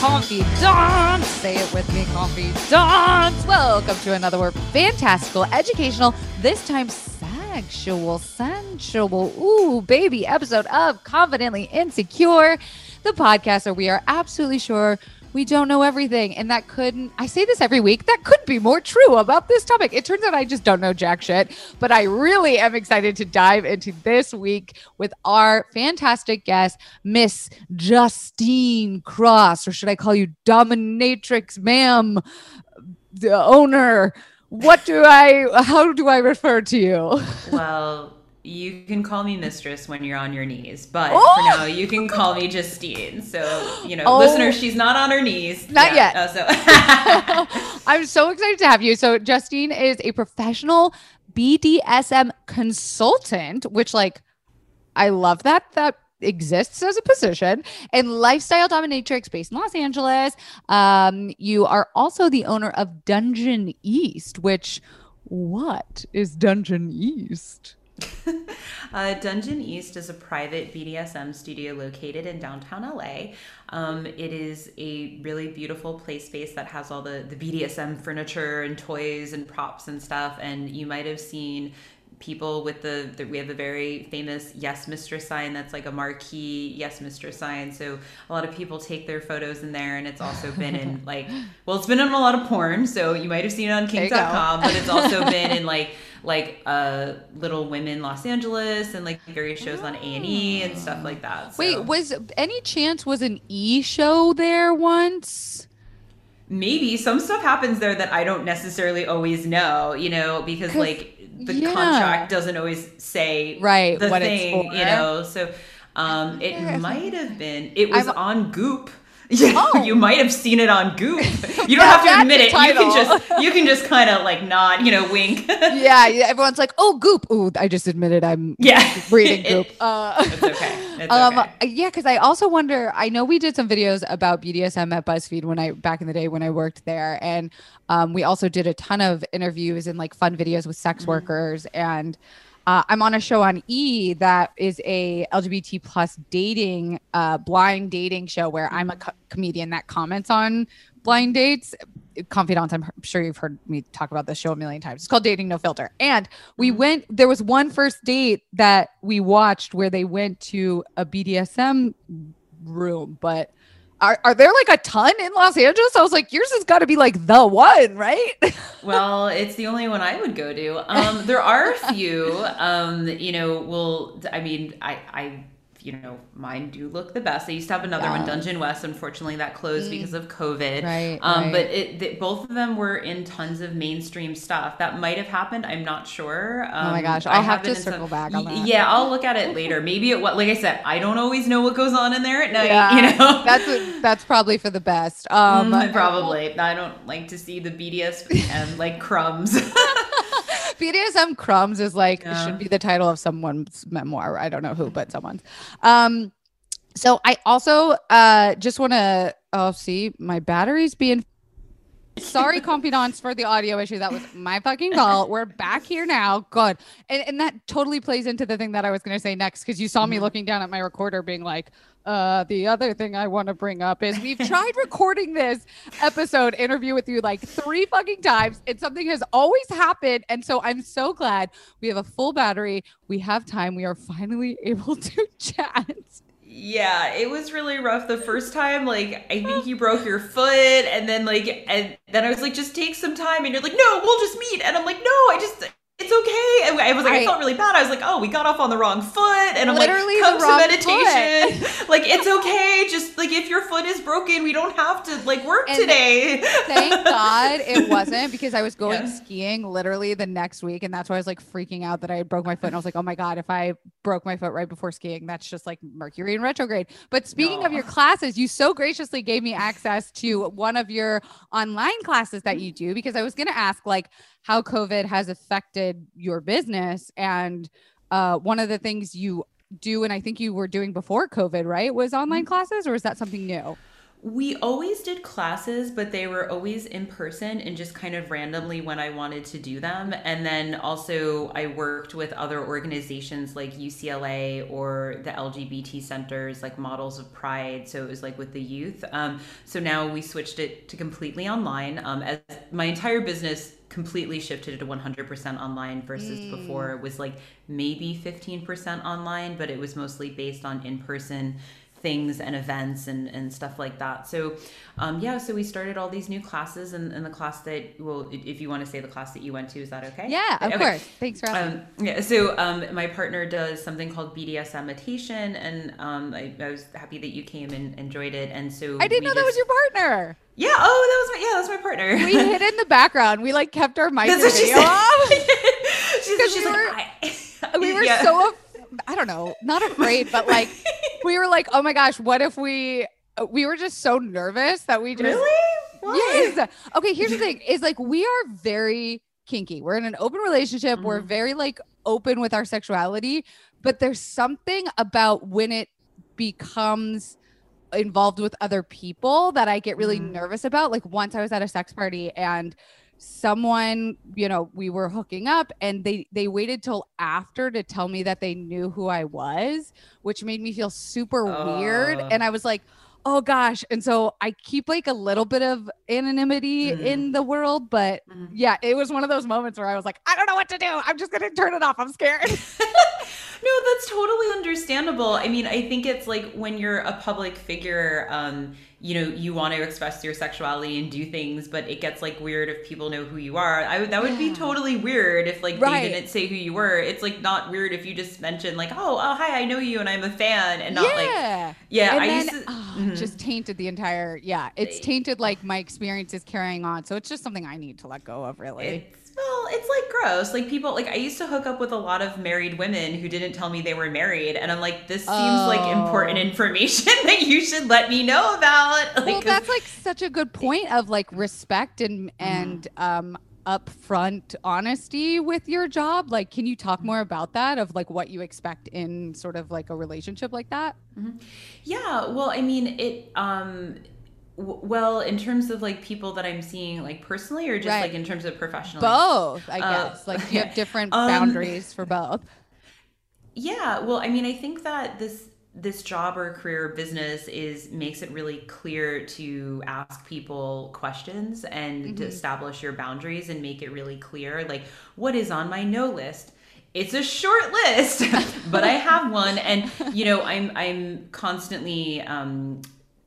confidants. Say it with me, confidants. Welcome to another fantastical, educational, this time sexual, sensual, ooh, baby episode of Confidently Insecure, the podcast where we are absolutely sure we don't know everything. And that couldn't, I say this every week, that could be more true about this topic. It turns out I just don't know jack shit, but I really am excited to dive into this week with our fantastic guest, Miss Justine Cross, or should I call you Dominatrix, ma'am, the owner? What do I, how do I refer to you? Well, you can call me mistress when you're on your knees, but Oh! for now you can call me Justine. So you know, Oh. listeners, she's not on her knees. Not yet. Uh, so I'm so excited to have you. So, Justine is a professional BDSM consultant, which, like, I love that that exists as a position and lifestyle dominatrix based in Los Angeles. Um, you are also the owner of Dungeon East, which what is Dungeon East? uh, Dungeon East is a private BDSM studio located in downtown LA. Um, it is a really beautiful play space that has all the the BDSM furniture and toys and props and stuff. And you might have seen people with the, the we have a very famous yes mistress sign that's like a marquee yes mistress sign so a lot of people take their photos in there and it's also been in like well it's been in a lot of porn so you might have seen it on There you go. kink.com but it's also been in like like uh little women los angeles and like various shows on a&e and stuff like that so. Wait, was any chance was an E show there once? maybe some stuff happens there that i don't necessarily always know you know because like the yeah. contract doesn't always say Right, the what it's thing for. you know so um it Yeah. might have been it was I'm- on goop yeah, Oh. you might have seen it on Goop. You don't have to admit it. You can just you can just kind of like nod, you know, wink. yeah, yeah, everyone's like, "Oh, Goop." Ooh, I just admitted I'm yeah, reading It- Goop. Uh, It's okay. It's um, okay. yeah, because I also wonder. I know we did some videos about BDSM at BuzzFeed when I back in the day when I worked there, and um, we also did a ton of interviews and like fun videos with sex Mm-hmm. workers. And uh, I'm on a show on E that is a LGBT plus dating, uh, blind dating show where I'm a co- comedian that comments on blind dates. Confidants, I'm sure you've heard me talk about this show a million times. It's called Dating No Filter. And we Mhm. went, there was one first date that we watched where they went to a BDSM room, but are, are there like a ton in Los Angeles? I was like, yours has got to be like the one, right? well, it's the only one I would go to. Um, there are a few. Um, you know, well, I mean, I, I, you know, mine do look the best. I used to have another one, Dungeon West. Unfortunately, that closed Mm. because of COVID. Right. Um, right. but it, th- both of them were in tons of mainstream stuff. That might have happened. I'm not sure. Um, Oh my gosh, I I'll have been to in some- circle back on that. Yeah, I'll look at it later. Maybe it what like I said, I don't always know what goes on in there at night. Yeah, you know, that's that's probody for the best. Um, Mm, probably. I don't like to see the BDS and like crumbs. BDSM crumbs is like Yeah. should be the title of someone's memoir. I don't know who, but someone's. Um, so I also uh just want to oh see my batteries being. Sorry, confidants, for the audio issue. That was my fucking fault. We're back here now. Good. and and that totally plays into the thing that I was going to say next because you saw me Mhm. looking down at my recorder, being like, "Uh, the other thing I want to bring up is we've tried recording this episode interview with you like three fucking times, and something has always happened. And so I'm so glad we have a full battery. We have time. We are finally able to chat. Yeah, it was really rough the first time. Like, I think you broke your foot, and then like, and then I was like, just take some time, and you're like, no, we'll just meet, and I'm like, no, I just. It's okay. And I was like, I, I- felt really bad. I was like, oh, we got off on the wrong foot. And I'm Literally like, come to meditation. like, it's okay. Just like if your foot is broken, we don't have to like work And today. Thank God it wasn't because I was going Yeah. skiing literally the next week. And that's why I was like freaking out that I broke my foot. And I was like, oh my God, if I broke my foot right before skiing, that's just like Mercury in retrograde. But speaking of your classes, you so graciously gave me access to one of your online classes that you do because I was going to ask like how COVID has affected your business. And uh, one of the things you do, and I think you were doing before COVID, right? Was online classes or is that something new? We always did classes, but they were always in person and just kind of randomly when I wanted to do them. And then also, I worked with other organizations like UCLA or the LGBT centers, like Models of Pride. So it was like with the youth. Um, so now we switched it to completely online. Um, as my entire business completely shifted to 100% online versus mm. before it was like maybe 15% online, but it was mostly based on in person things and events and, and stuff like that. So, um, yeah, so we started all these new classes and, and the class that, well, if you want to say the class that you went to, is that okay? Yeah, of okay. course. Thanks for asking. Um, yeah, so um, my partner does something called BDSM meditation and um, I, I, was happy that you came and enjoyed it. And so I didn't know just, that was your partner. Yeah. Oh, that was my, yeah, that was my partner. We hid in the background. We like kept our mics and video off. she's, she's we like, were, we were yeah. so I don't know, not afraid, but like we were like, oh my gosh, what if we we were just so nervous that we just Really? Why? Yes. Okay, here's the thing is like we are very kinky. We're in an open relationship. Mm-hmm. We're very like open with our sexuality, but there's something about when it becomes involved with other people that I get really mm-hmm. nervous about. Like once I was at a sex party and someone you know we were hooking up and they they waited till after to tell me that they knew who i was which made me feel super uh. weird and i was like oh gosh and so i keep like a little bit of anonymity mm-hmm. in the world but mm-hmm. yeah it was one of those moments where i was like i don't know what to do i'm just gonna turn it off i'm scared no that's totally understandable i mean i think it's like when you're a public figure um you know you want to express your sexuality and do things but it gets like weird if people know who you are I, would that would be totally weird if like right. they didn't say who you were it's like not weird if you just mentioned like oh, oh hi i know you and i'm a fan and not yeah. like yeah and i then, used to oh, mm-hmm. just tainted the entire yeah it's tainted like my experiences carrying on so it's just something i need to let go of really it's well, it's like gross. Like people, like I used to hook up with a lot of married women who didn't tell me they were married, and I'm like, this seems oh. like important information that you should let me know about. Like, well, that's like such a good point of like respect and mm-hmm. and um upfront honesty with your job like can you talk more about that of like what you expect in sort of like a relationship like that mm-hmm. yeah well i mean it um well in terms of like people that i'm seeing like personally or just right. like in terms of professional both i uh, guess. Like you have different um, boundaries for both. Yeah well i mean i think that this this job or career or business is makes it really clear to ask people questions and mm-hmm. to establish your boundaries and make it really clear like what is on my no list? It's a short list but i have one. And you know i'm i'm constantly um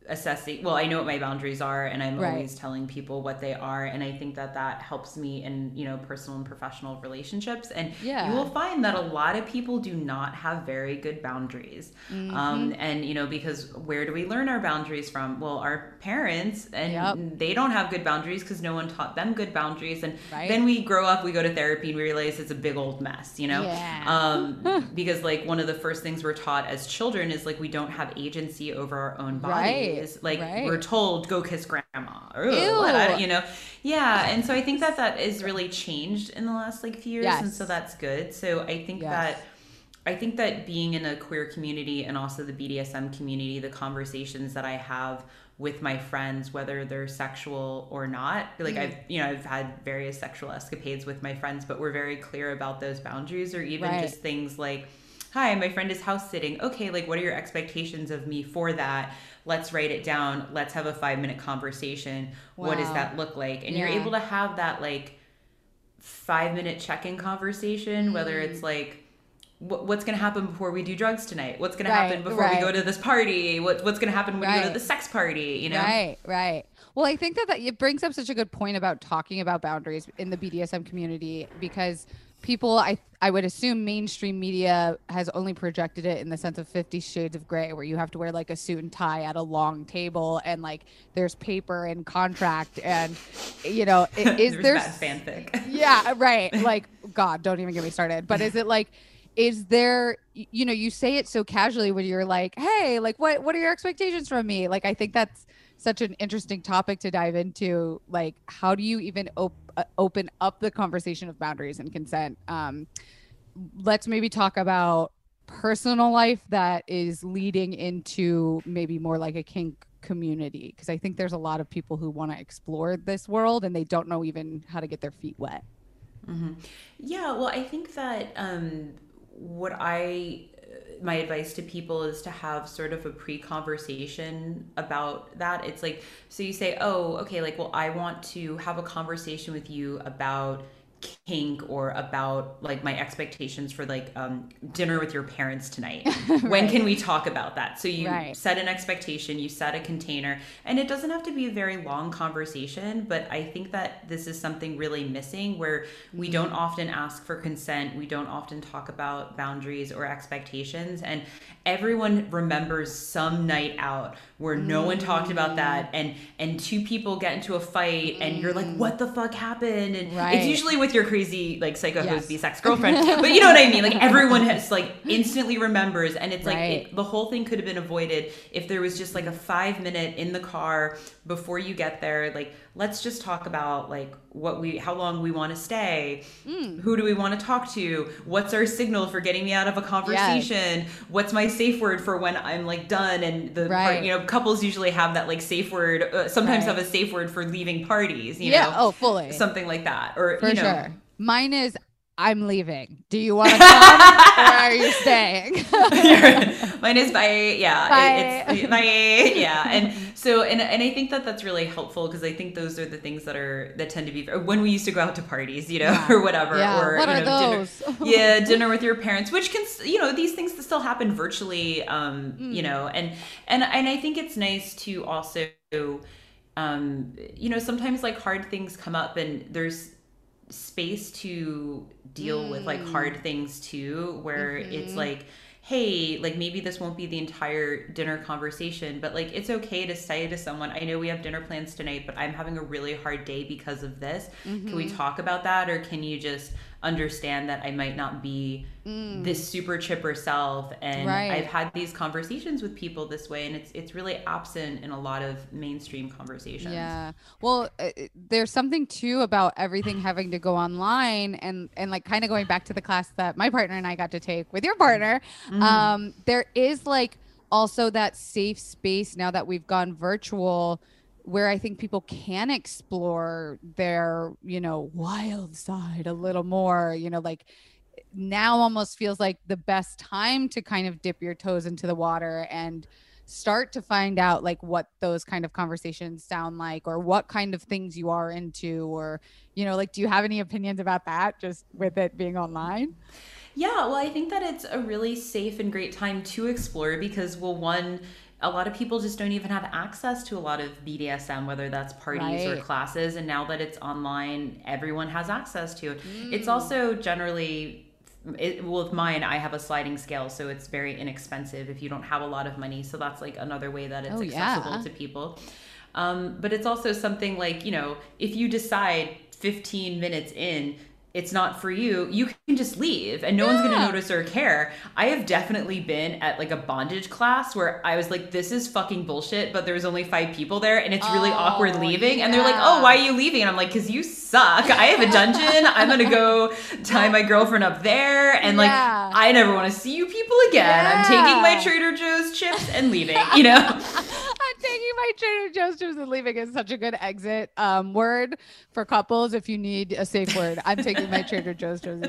assessing well i know what my boundaries are and i'm right. always telling people what they are and i think that that helps me in you know personal and professional relationships and yeah. you will find that a lot of people do not have very good boundaries mm-hmm. um, and you know because where do we learn our boundaries from well our parents and yep. they don't have good boundaries because no one taught them good boundaries and right. then we grow up we go to therapy and we realize it's a big old mess you know yeah. um, because like one of the first things we're taught as children is like we don't have agency over our own bodies right is like right. we're told go kiss grandma or you know yeah and so i think that that is really changed in the last like few years yes. and so that's good so i think yes. that I think that being in a queer community and also the BDSM community, the conversations that I have with my friends, whether they're sexual or not, like mm. I've, you know, I've had various sexual escapades with my friends, but we're very clear about those boundaries or even right. just things like, hi, my friend is house sitting. Okay, like what are your expectations of me for that? Let's write it down let's have a five minute conversation wow. what does that look like and yeah. you're able to have that like five minute check-in conversation mm. whether it's mm. like what's going to happen before we do drugs tonight what's going right, to happen before right. we go to this party what, what's going to happen when right. we go to the sex party you know right right well i think that, that it brings up such a good point about talking about boundaries in the bdsm community because people i i would assume mainstream media has only projected it in the sense of 50 shades of gray where you have to wear like a suit and tie at a long table and like there's paper and contract and you know is there fanfic. yeah right. Like god don't even get me started. But is it like is there you know you say it so casually when you're like hey like what what are your expectations from me? Like i think that's such an interesting topic to dive into like how do you even op- uh, open up the conversation of boundaries and consent um, let's maybe talk about personal life that is leading into maybe more like a kink community because I think there's a lot of people who want to explore this world and they don't know even how to get their feet wet. Mm-hmm. Yeah, well, I think that um, what I my advice to people is to have sort of a pre-conversation about that. It's like so you say oh okay like well i want to have a conversation with you about kink or about like my expectations for like um, dinner with your parents tonight right. when can we talk about that so you right. set an expectation you set a container and it doesn't have to be a very long conversation but i think that this is something really missing where we don't mm-hmm. often ask for consent we don't often talk about boundaries or expectations and everyone remembers some night out where no one talked about that mm. and and two people get into a fight and you're like what the fuck happened and right. it's usually with your crazy like psycho yes. host sex girlfriend but you know what i mean like everyone has like instantly remembers and it's like right. it, the whole thing could have been avoided if there was just like a five minute in the car before you get there like let's just talk about like what we how long we want to stay mm. who do we want to talk to what's our signal for getting me out of a conversation yes. what's my safe word for when i'm like done and the right. part, you know couples usually have that like safe word uh, sometimes right. have a safe word for leaving parties you yeah know? oh fully something like that or for you know, sure mine is I'm leaving. Do you want to come or are you staying? Mine is bye. Yeah. Bye. It, it's bye. Yeah. And so, and, and I think that that's really helpful because I think those are the things that are, that tend to be when we used to go out to parties, you know, yeah. or whatever. Yeah. Or, what you know, those? Dinner, yeah. Dinner with your parents, which can, you know, these things still happen virtually, um, mm. you know, and, and, and I think it's nice to also, um, you know, sometimes like hard things come up and there's, space to deal mm. with like hard mm. things too where mm-hmm. it's like hey like maybe this won't be the entire dinner conversation but like it's okay to say to someone i know we have dinner plans tonight but i'm having a really hard day because of this mm-hmm. can we mm-hmm. talk about that or can you just understand that I might not be mm. this super chipper self and right. I've had these conversations with people this way and it's it's really absent in a lot of mainstream conversations. Yeah. Well, uh, there's something too about everything having to go online and and like kind of going back to the class that my partner and I got to take with your partner. Mm. Um there is like also that safe space now that we've gone virtual where I think people can explore their, you know, wild side a little more, you know, like now almost feels like the best time to kind of dip your toes into the water and start to find out like what those kind of conversations sound like or what kind of things you are into or you know like do you have any opinions about that just with it being online? Yeah well i think that it's a really safe and great time to explore because well one a lot of people just don't even have access to a lot of BDSM, whether that's parties right. or classes. And now that it's online, everyone has access to it. Mm. It's also generally it, well, with mine, I have a sliding scale, so it's very inexpensive if you don't have a lot of money. So that's like another way that it's oh, accessible yeah. to people. Um, but it's also something like, you know, if you decide 15 minutes in it's not for you, you can just leave and no yeah. one's to notice or care. I have definitely been at like a bondage class where I was like, this is fucking bullshit, but there's only five people there and it's really oh, awkward leaving. Yeah. And they're like, oh, why are you leaving? And I'm like, because you suck. I have a dungeon. I'm to go tie my girlfriend up there. And like, yeah. I never want to see you people again. I'm taking my Trader Joe's chips and leaving, you know? I'm taking my Trader Joe's and leaving is such a good exit um, word for couples if you need a safe word. I'm taking my Trader Joe's Joe's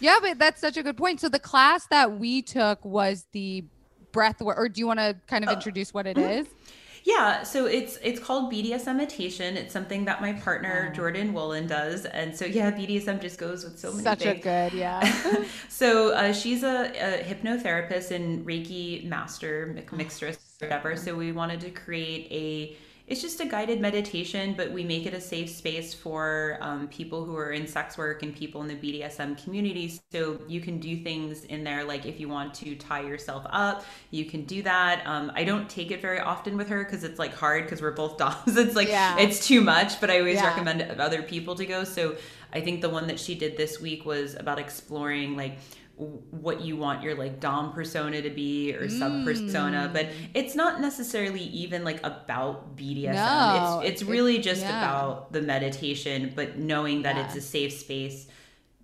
Yeah, but that's such a good point. So the class that we took was the breath work, or do you want to kind of uh, introduce what it mm-hmm. is? Yeah, so it's it's called BDSM meditation. It's something that my partner oh. Jordan Woolen does, and so yeah, BDSM just goes with so many. Such things. a good, yeah. so uh, she's a, a, hypnotherapist and Reiki master, mixtress, whatever. So we wanted to create a it's just a guided meditation, but we make it a safe space for um, people who are in sex work and people in the BDSM community. So you can do things in there, like if you want to tie yourself up, you can do that. Um, I don't take it very often with her because it's like hard because we're both dogs. It's like yeah. it's too much, but I always yeah. recommend other people to go. So I think the one that she did this week was about exploring like what you want your like dom persona to be or sub persona mm. but it's not necessarily even like about bdsm no, it's it's really it, just yeah. about the meditation but knowing that yeah. it's a safe space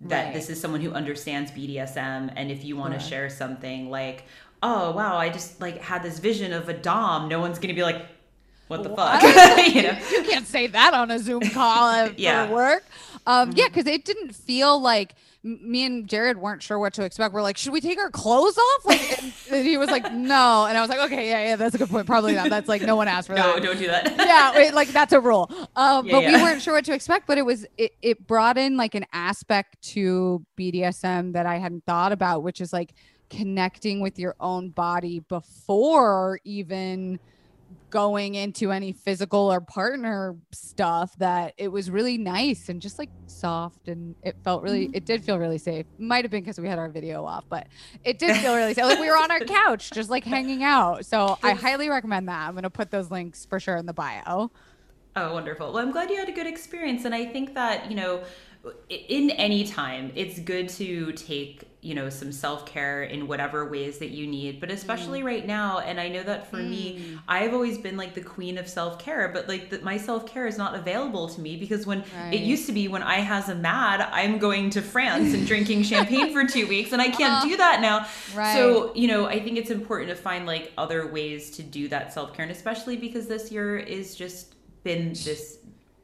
that right. this is someone who understands bdsm and if you want to share something like oh wow i just like had this vision of a dom no one's gonna be like what the What? fuck? you know? you can't say that on a Zoom call uh, Yeah. for work. Um, Yeah, because it didn't feel like me and Jared weren't sure what to expect. We're like, should we take our clothes off? Like, and, and he was like, no, and I was like, okay, yeah, yeah, that's a good point. Probably not. That's like no one asked for No, that. No, don't do that. yeah, wait, like that's a rule. Um, Yeah, but we weren't sure what to expect. But it was it, it brought in like an aspect to BDSM that I hadn't thought about, which is like connecting with your own body before even going into any physical or partner stuff that it was really nice and just like soft and it felt really mm-hmm. it did feel really safe. Might have been because we had our video off but it did feel really safe. Like we were on our couch just like hanging out. So i highly recommend that. I'm going to put those links for sure in the bio. Oh, wonderful. Well, I'm glad you had a good experience. And I think that, you know, in any time, it's good to take, you know, some self care in whatever ways that you need, but especially Mm. right now. And I know that for me, I've always been like the queen of self care, but like the, my self care is not available to me because when Right. it used to be when I has a mad, I'm going to France and drinking champagne for two weeks, and I can't Uh, do that now. right. So, you know, I think it's important to find like other ways to do that self care, and especially because this year is just been this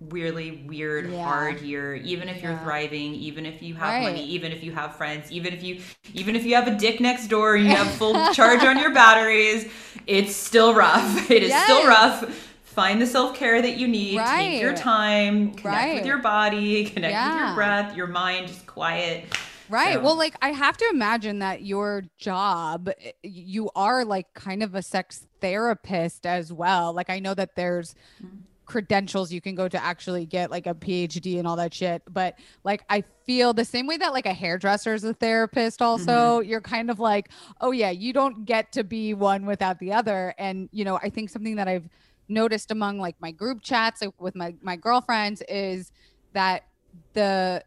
really weird Yeah. hard year. Even if you're thriving even if you have Right. money even if you have friends even if you even if you have a dick next door you have full charge on your batteries it's still rough. It is still rough. Find the self-care that you need. Take your time. Connect Right. with your body. Connect with your breath your mind. Just quiet. Right. So- Well, like I have to imagine that your job, eh, you are like kind of a sex therapist as well. Like I know that there's credentials you can go to actually get like a PhD and all that shit. But like I feel the same way that like a hairdresser is a therapist also, you're kind of like, oh yeah, you don't get to be one without the other. And you know, I think something that I've noticed among like my group chats like, with my my girlfriends is that the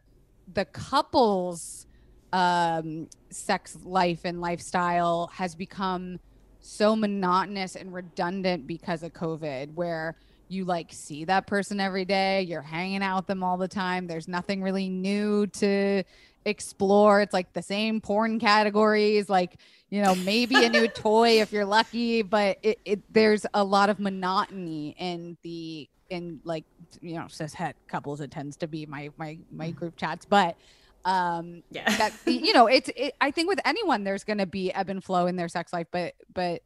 the couples um sex life and lifestyle has become so monotonous and redundant because of covid where you like see that person every day. You're hanging out with them all the time. There's nothing really new to explore. It's like the same porn categories like you know maybe a new toy if you're lucky but it, it there's a lot of monotony in the in like you know cishet couples it tends to be my my my group chats but um yeah. that you know it's it, i think with anyone there's going to be ebb and flow in their sex life but but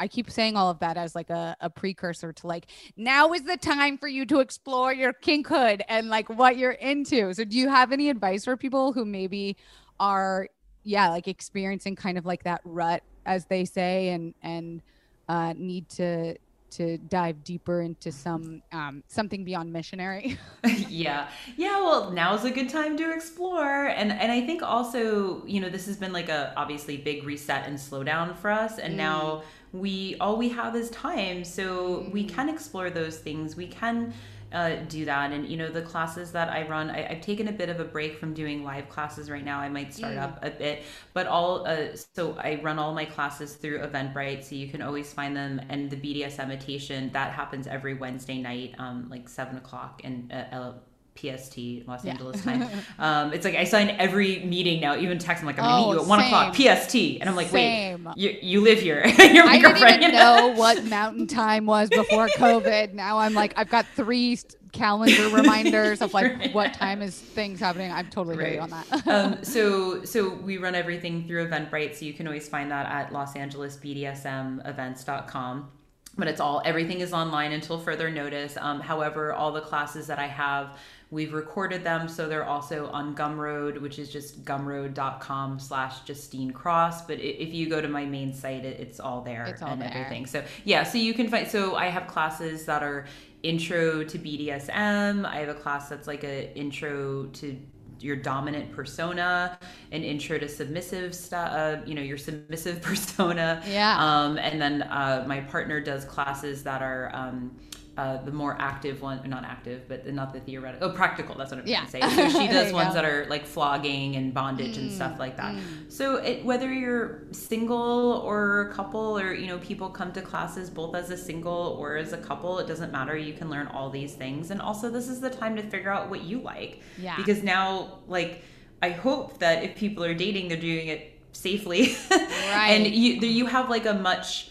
i keep saying all of that as like a, a precursor to like now is the time for you to explore your kinkhood and like what you're into. So do you have any advice for people who maybe are yeah like experiencing kind of like that rut as they say and and uh need to to dive deeper into some um something beyond missionary? Yeah. Yeah well now's a good time to explore. And and i think also you know this has been like a obviously big reset and slowdown for us. And now we all we have is time so we can explore those things. We can uh, do that. And you know the classes that i run I, i've taken a bit of a break from doing live classes right now. I might start up a bit but all uh, so i run all my classes through eventbrite so you can always find them. And the BDSM meditation that happens every wednesday night um, like 7 o'clock and uh, PST, Los Yeah. Angeles time. Um, it's like I sign every meeting now, even text. I'm like, I'm gonna Oh, meet you at one o'clock. PST, and I'm like, Same. wait, you you live here? You're my I didn't even know? what mountain time was before COVID. Now I'm like, I've got three calendar reminders of like what time is things happening. I'm totally Right. on that. um, so so we run everything through Eventbrite, so you can always find that at Los Angeles BDSM events.com. But it's all everything is online until further notice. Um, however, all the classes that I have, we've recorded them, so they're also on Gumroad, which is just gumroad.com slash Justine Cross. But if you go to my main site, it's all there It's all and there. everything. So yeah, so you can find. So I have classes that are intro to BDSM. I have a class that's like a intro to your dominant persona, an intro to submissive stuff. Uh, you know, your submissive persona. Yeah. Um, and then uh, my partner does classes that are. Um, uh, the more active one, not active, but not the theoretical. Oh, practical. That's what I'm Yeah. trying to say. So she does ones go. that are like flogging and bondage and stuff like that. So it, whether you're single or a couple, or you know, people come to classes both as a single or as a couple, it doesn't matter. You can learn all these things, and also this is the time to figure out what you like. Yeah. Because now, like, I hope that if people are dating, they're doing it safely, Right. and you you have like a much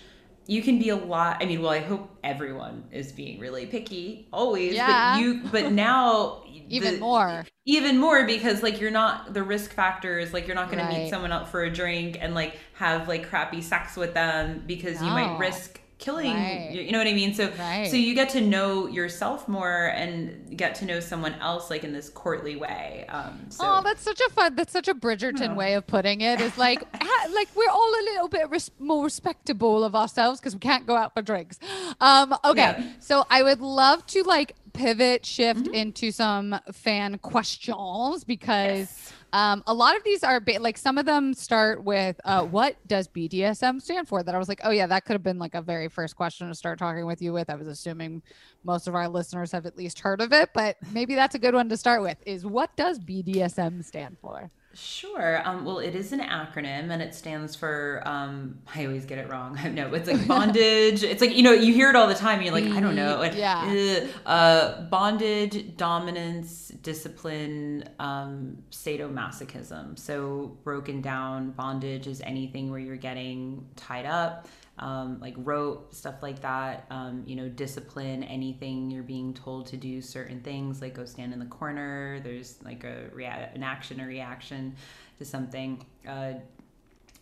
you can be a lot i mean well i hope everyone is being really picky always Yeah. but you but now Even the- more. even more because like you're not the risk factors like you're not going to meet someone out for a drink and like have like crappy sex with them because you might risk killing Right. you, you know what i mean so Right. so you get to know yourself more and get to know someone else like in this courtly way um so Oh, that's such a fun. That's such a Bridgerton Yeah. way of putting it. Is like, ha- like we're all a little bit res- more respectable of ourselves because we can't go out for drinks. Um, okay, Yeah. so I would love to like pivot, shift Mm-hmm. into some fan questions because Yes. um, a lot of these are ba- like some of them start with uh, what does BDSM stand for? That I was like, oh yeah, that could have been like a very first question to start talking with you with. I was assuming most of our listeners have at least heard of it, but maybe that's a good one to start with. Is what does BDSM stand for? Sure. Um, well, it is an acronym and it stands for, um, I always get it wrong. no, it's like bondage. it's like, you know, you hear it all the time. And you're like, I don't know. And, Yeah. uh, uh, bondage, dominance, discipline, um, sadomasochism. So broken down, bondage is anything where you're getting tied up. Um, like rope, stuff like that. Um, you know, discipline, anything you're being told to do certain things, like go stand in the corner. There's like a rea- an action or reaction to something. Uh,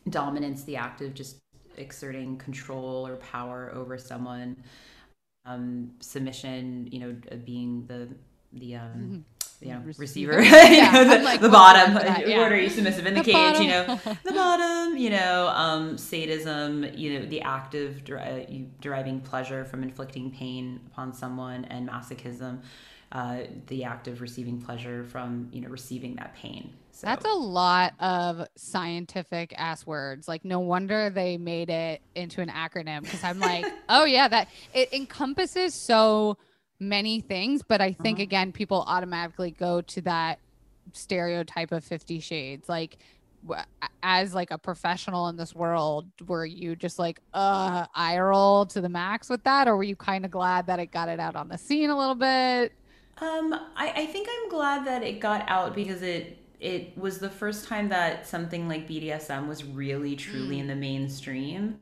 dominance, the act of just exerting control or power over someone. Um, submission, you know, being the the um, you know Receiver. Yeah, you know, the, like, the bottom. that, yeah. What are you submissive in the, The cage? You know, the bottom. You know, um, sadism. You know, the act of deri- deriving pleasure from inflicting pain upon someone, and masochism, uh, the act of receiving pleasure from you know receiving that pain. So, That's a lot of scientific ass words. Like, no wonder they made it into an acronym because I'm like, oh, yeah, that it encompasses so many things. But I think, Uh-huh. again, people automatically go to that stereotype of 50 shades. Like, as like a professional in this world, were you just like, uh, eye roll to the max with that? Or were you kind of glad that it got it out on the scene a little bit? Um, I, I think I'm glad that it got out because it it was the first time that something like BDSM was really truly in the mainstream.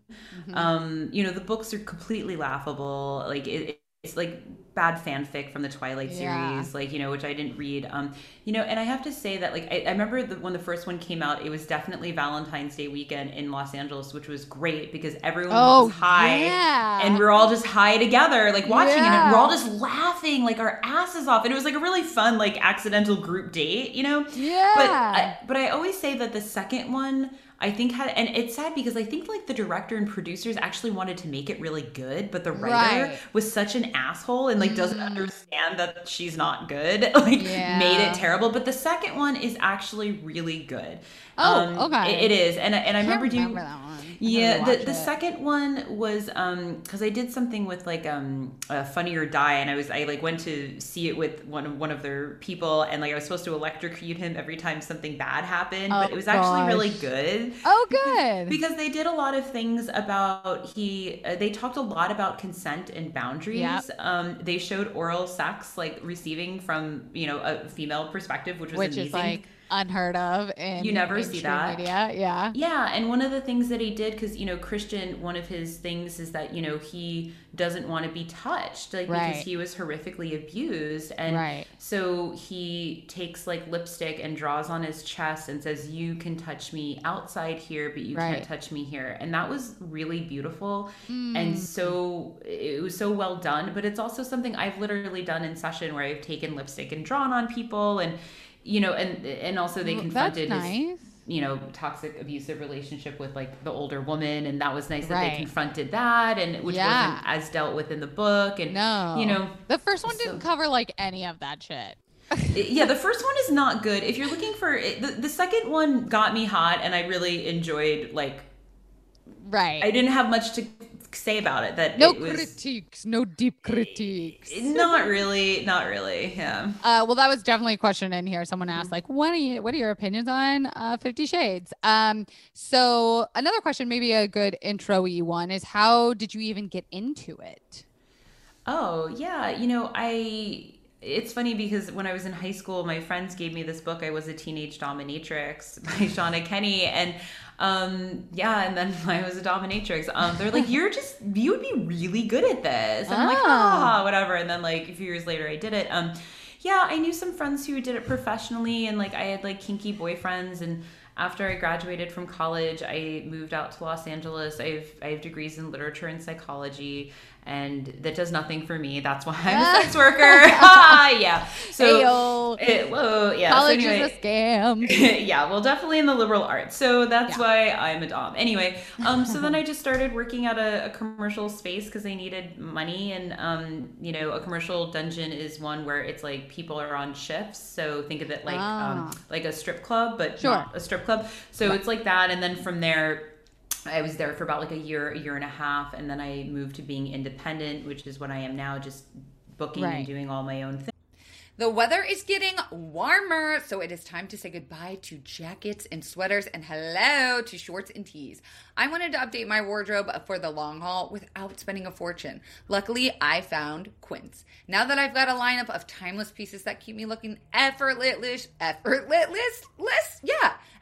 Um, you know, the books are completely laughable. Like it, it's like bad fanfic from the Twilight Yeah. series, like you know, which I didn't read. Um, you know, and I have to say that like I, I remember the, when the first one came out, it was definitely Valentine's Day weekend in Los Angeles, which was great because everyone Oh, was high yeah. and we're all just high together, like watching it, and we're all just laughing like our asses off, and it was like a really fun like accidental group date, you know. Yeah. But I, but I always say that the second one I think had and it's sad because I think like the director and producers actually wanted to make it really good, but the writer Right. was such an asshole and like doesn't mm-hmm. understand that she's not good. Like Yeah. made it terrible. But the second one is actually really good. Um, Oh, okay. it- it is, and I- and I, I remember remember you. that one. Yeah, the, the it. second one was um because I did something with like um Funny or Die, and I was I like went to see it with one of one of their people, and like I was supposed to electrocute him every time something bad happened, but Oh, it was actually really good Oh, good. because they did a lot of things about he uh, they talked a lot about consent and boundaries Yep. um they showed oral sex like receiving from you know a female perspective which was which amazing is like unheard of in You never see that. media. Yeah. yeah, and one of the things that he did, because you know, Christian, one of his things is that you know he doesn't want to be touched, like Right. because he was horrifically abused, and Right. so he takes like lipstick and draws on his chest and says, "You can touch me outside here, but you Right. can't touch me here," and that was really beautiful, Mm. and so it was so well done. But it's also something I've literally done in session where I've taken lipstick and drawn on people, and you know, and and also they Well, confronted his nice. you know toxic abusive relationship with like the older woman and that was nice that they confronted that and which Yeah. wasn't as dealt with in the book and No. you know the first one so- didn't cover like any of that shit. yeah the first one is not good if you're looking for it, the, the second one got me hot and i really enjoyed like Right. i didn't have much to say about it that no it was critiques, no deep critiques. not really not really yeah Uh, well, that was definitely a question in here. Someone asked, like, what are you, what are your opinions on uh, Fifty Shades? Um, so another question, maybe a good intro-y one, is how did you even get into it? Oh, yeah. You know, I it's funny because when I was in high school, my friends gave me this book. I was a teenage dominatrix by Shawna Kenney, and um, yeah, and then I was a dominatrix. Um, they're like, "You're just you would be really good at this." And I'm like, "Ah, whatever." And then like a few years later, I did it. Um, yeah, I knew some friends who did it professionally, and like I had like kinky boyfriends and after I graduated from college, I moved out to Los Angeles. I have I have degrees in literature and psychology, and that does nothing for me. That's why I'm a sex worker. yeah. So it, whoa, yeah. College so anyway, is a scam. yeah, well, definitely in the liberal arts. So that's yeah. why I'm a dom. Anyway, um, so then I just started working at a, a commercial space because I needed money, and um, you know, a commercial dungeon is one where it's like people are on shifts. So think of it like um, ah. um, like a strip club, but sure. not a strip club. So right. it's like that, and then from there I was there for about like a year, a year and a half, and then I moved to being independent, which is what I am now, just booking right. and doing all my own things. The weather is getting warmer, so it is time to say goodbye to jackets and sweaters and hello to shorts and tees. I wanted to update my wardrobe for the long haul without spending a fortune. Luckily, I found Quince. Now that I've got a lineup of timeless pieces that keep me looking effortless, effortless, yeah,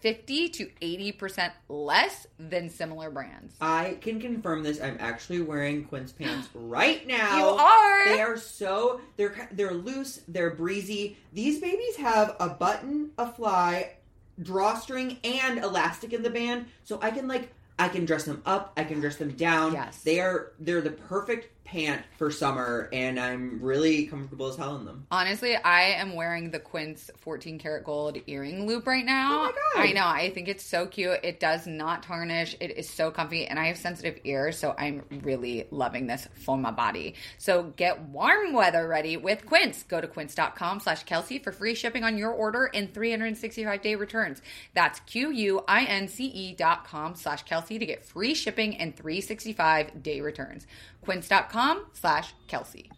50 to 80% less than similar brands. I can confirm this. I'm actually wearing Quince pants right now. You are. They are so they're they're loose, they're breezy. These babies have a button, a fly, drawstring and elastic in the band so I can like I can dress them up, I can dress them down. Yes. They are they're the perfect pant for summer, and I'm really comfortable as hell in them. Honestly, I am wearing the Quince 14 karat gold earring loop right now. Oh my god! I know. I think it's so cute. It does not tarnish. It is so comfy, and I have sensitive ears, so I'm really loving this for my body. So get warm weather ready with Quince. Go to quince.com slash Kelsey for free shipping on your order and 365 day returns. That's q u i n c e dot com slash Kelsey to get free shipping and 365 day returns quince.com slash Kelsey.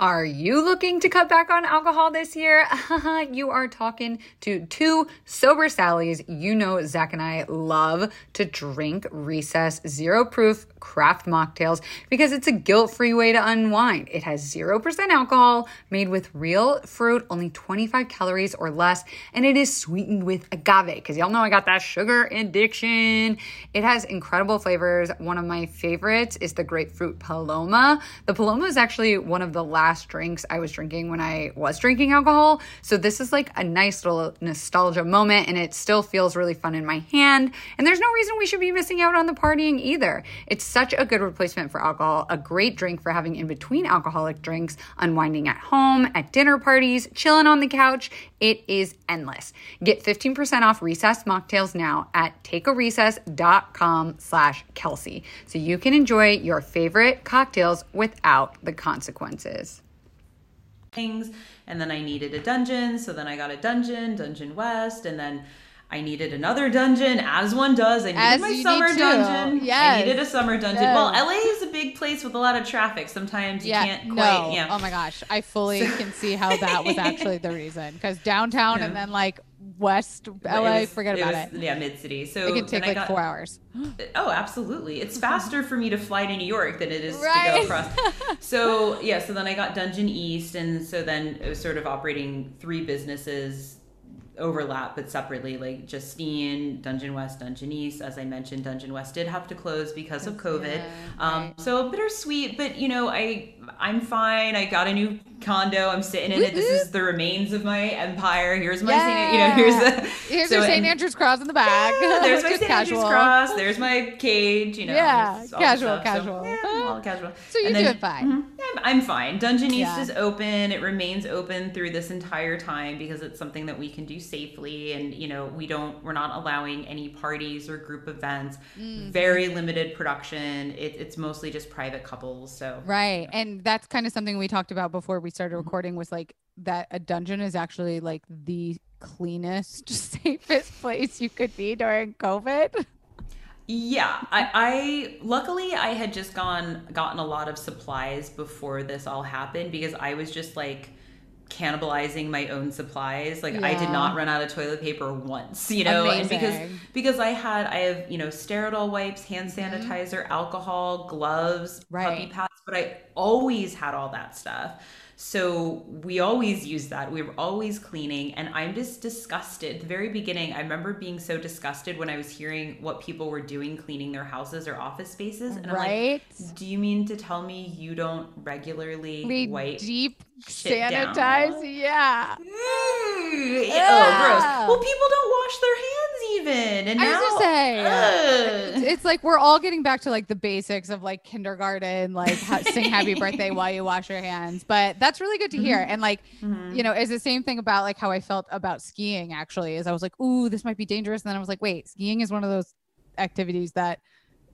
Are you looking to cut back on alcohol this year? you are talking to two sober Sallys. You know, Zach and I love to drink recess zero proof craft mocktails because it's a guilt free way to unwind. It has 0% alcohol, made with real fruit, only 25 calories or less, and it is sweetened with agave because y'all know I got that sugar addiction. It has incredible flavors. One of my favorites is the grapefruit Paloma. The Paloma is actually one of the last drinks I was drinking when I was drinking alcohol. So this is like a nice little nostalgia moment and it still feels really fun in my hand. And there's no reason we should be missing out on the partying either. It's such a good replacement for alcohol, a great drink for having in between alcoholic drinks, unwinding at home, at dinner parties, chilling on the couch. It is endless. Get 15% off recess mocktails now at takearecess.com slash Kelsey so you can enjoy your favorite cocktails without the consequences. Things, and then I needed a dungeon, so then I got a dungeon, Dungeon West, and then I needed another dungeon, as one does. I needed as my summer dungeon. Yeah, I needed a summer dungeon. Yes. Well, LA is a big place with a lot of traffic. Sometimes you yeah, can't no. quite. Yeah. Oh my gosh, I fully so. can see how that was actually the reason. Because downtown yeah. and then like West LA, was, forget about it, was, it. Yeah, mid city. So it can take like got, four hours. oh, absolutely! It's faster for me to fly to New York than it is right. to go across. so yeah, so then I got Dungeon East, and so then it was sort of operating three businesses overlap but separately like justine dungeon west dungeon east as i mentioned dungeon west did have to close because of covid yeah, um, so bittersweet but you know i i'm fine. I got a new condo. I'm sitting in it. This is the remains of my empire. Here's my yeah. Saint, you know here's the here's so, your st andrew's cross in the back. Yeah, there's my st andrew's cross. There's my cage you know yeah casual casual so, yeah, all casual. So you're doing fine. mm-hmm, I'm, I'm, fine. Dungeon east is open. It remains open through this entire time because it's something that we can do safely. And you know we don't we're not allowing any parties or group events. Mm-hmm. very limited production. It, it's mostly just private couples. So right. and that's kind of something we talked about before we started mm-hmm. recording was like that a dungeon is actually like the cleanest safest place you could be during covid Yeah, I, I luckily I had just gone gotten a lot of supplies before this all happened because I was just like cannibalizing my own supplies. Like I did not run out of toilet paper once, you know, and because because I had I have, you know, sterile wipes, hand sanitizer, alcohol, gloves, puppy Mm-hmm. Pads, but I always had all that stuff. So we always use that. We were always cleaning, and I'm just disgusted. At the very beginning, I remember being so disgusted when I was hearing what people were doing cleaning their houses or office spaces. And I'm like, do you mean to tell me you don't regularly we wipe? deep shit down. sanitize. Yeah. Mm, Yeah. Oh, gross. Well, people don't wash their hands. And I was now, gonna say, Ugh. It's like we're all getting back to like the basics of like kindergarten, like ha- sing happy birthday while you wash your hands. But that's really good to hear. Mm-hmm. And like, you know, it's the same thing about like how I felt about skiing actually, is I was like, ooh, this might be dangerous. And then I was like, wait, skiing is one of those activities that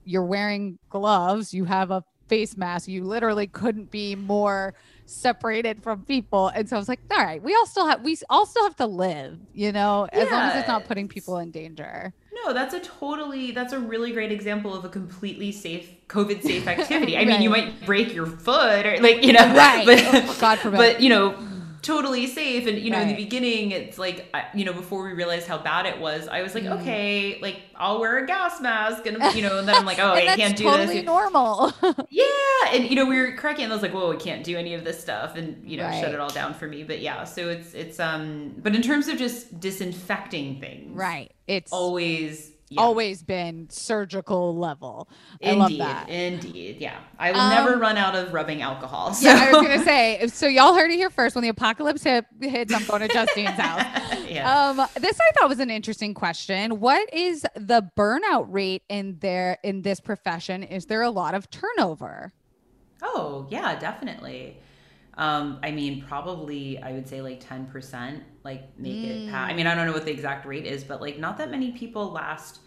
you're wearing gloves, you have a face mask, you literally couldn't be more separated from people. And so I was like, all right, we all still have we all still have to live, you know, as long as it's not putting people in danger. No, that's a totally that's a really great example of a completely safe COVID safe activity. I mean, you might break your foot or like, you know, Right. but Oh, God forbid. but you know, totally safe and you know, in the beginning it's like you know, before we realized how bad it was, I was like, Mm. okay, like I'll wear a gas mask and you know, and then I'm like, oh, I can't do totally this. normal. Yeah, and you know we were cracking, and I was like, "Whoa, I can't do any of this stuff," and you know Right. shut it all down for me. But yeah, so it's it's um, but in terms of just disinfecting things, right. It's Always, yeah. always been surgical level. I indeed, love that. indeed, yeah. I will Um, never run out of rubbing alcohol. So. Yeah, I was gonna say. So y'all heard it here first. When the apocalypse hit, hits, I'm going to Justine's house. yeah. Um, this I thought was an interesting question. What is the burnout rate in there in this profession? Is there a lot of turnover? Oh, yeah, definitely. Um, I mean, probably I would say like 10%, like make it past. I Mm. mean, I don't know what the exact rate is, but like not that many people last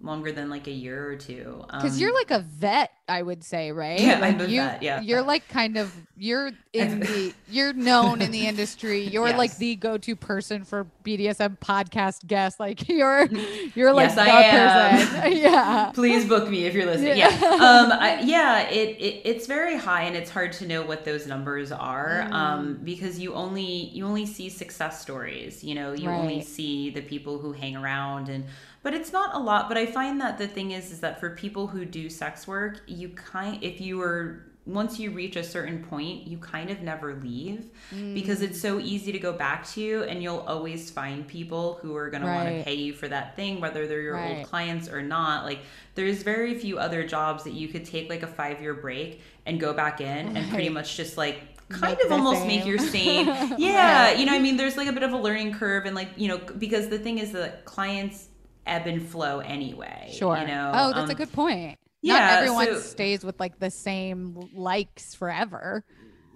longer than like a year or two. Because Um, you're like a vet, I would say, right? Yeah, like you, vet, yeah. You're like kind of you're in the you're known in the industry. You're like the go-to person for BDSM podcast guests. Like you're you're like Yes, am. person. yeah. please book me if you're listening. Yeah. Yeah, um, I, yeah, it, it it's very high, and it's hard to know what those numbers are Mm. um, because you only you only see success stories. You know, you only see the people who hang around, and but it's not a lot. But I find that the thing is, is that for people who do sex work, you kind if you are once you reach a certain point, you kind of never leave because it's so easy to go back to, and you'll always find people who are going to want to pay you for that thing, whether they're your Right. old clients or not. Like, there's very few other jobs that you could take like a five year break and go back in and pretty much just like kind Make of almost make your same. Yeah, Right. you know, I mean, there's like a bit of a learning curve, and like you know, because the thing is that clients ebb and flow anyway. Sure. You know. oh, that's a Um, good point. yeah, Not everyone so- stays with like the same likes forever.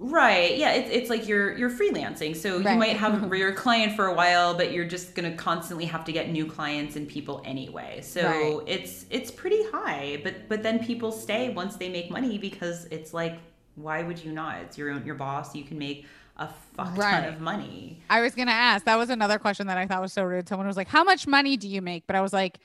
Right. Yeah. It's, it's like you're you're freelancing, so Right. you might have your client for a while, but you're just gonna constantly have to get new clients and people anyway. So Right. it's it's pretty high, but but then people stay once they make money because it's like, why would you not? It's your own your boss. You can make a fuck Right. ton of money. I was gonna ask. That was another question that I thought was so rude. Someone was like, "How much money do you make?" But I was like,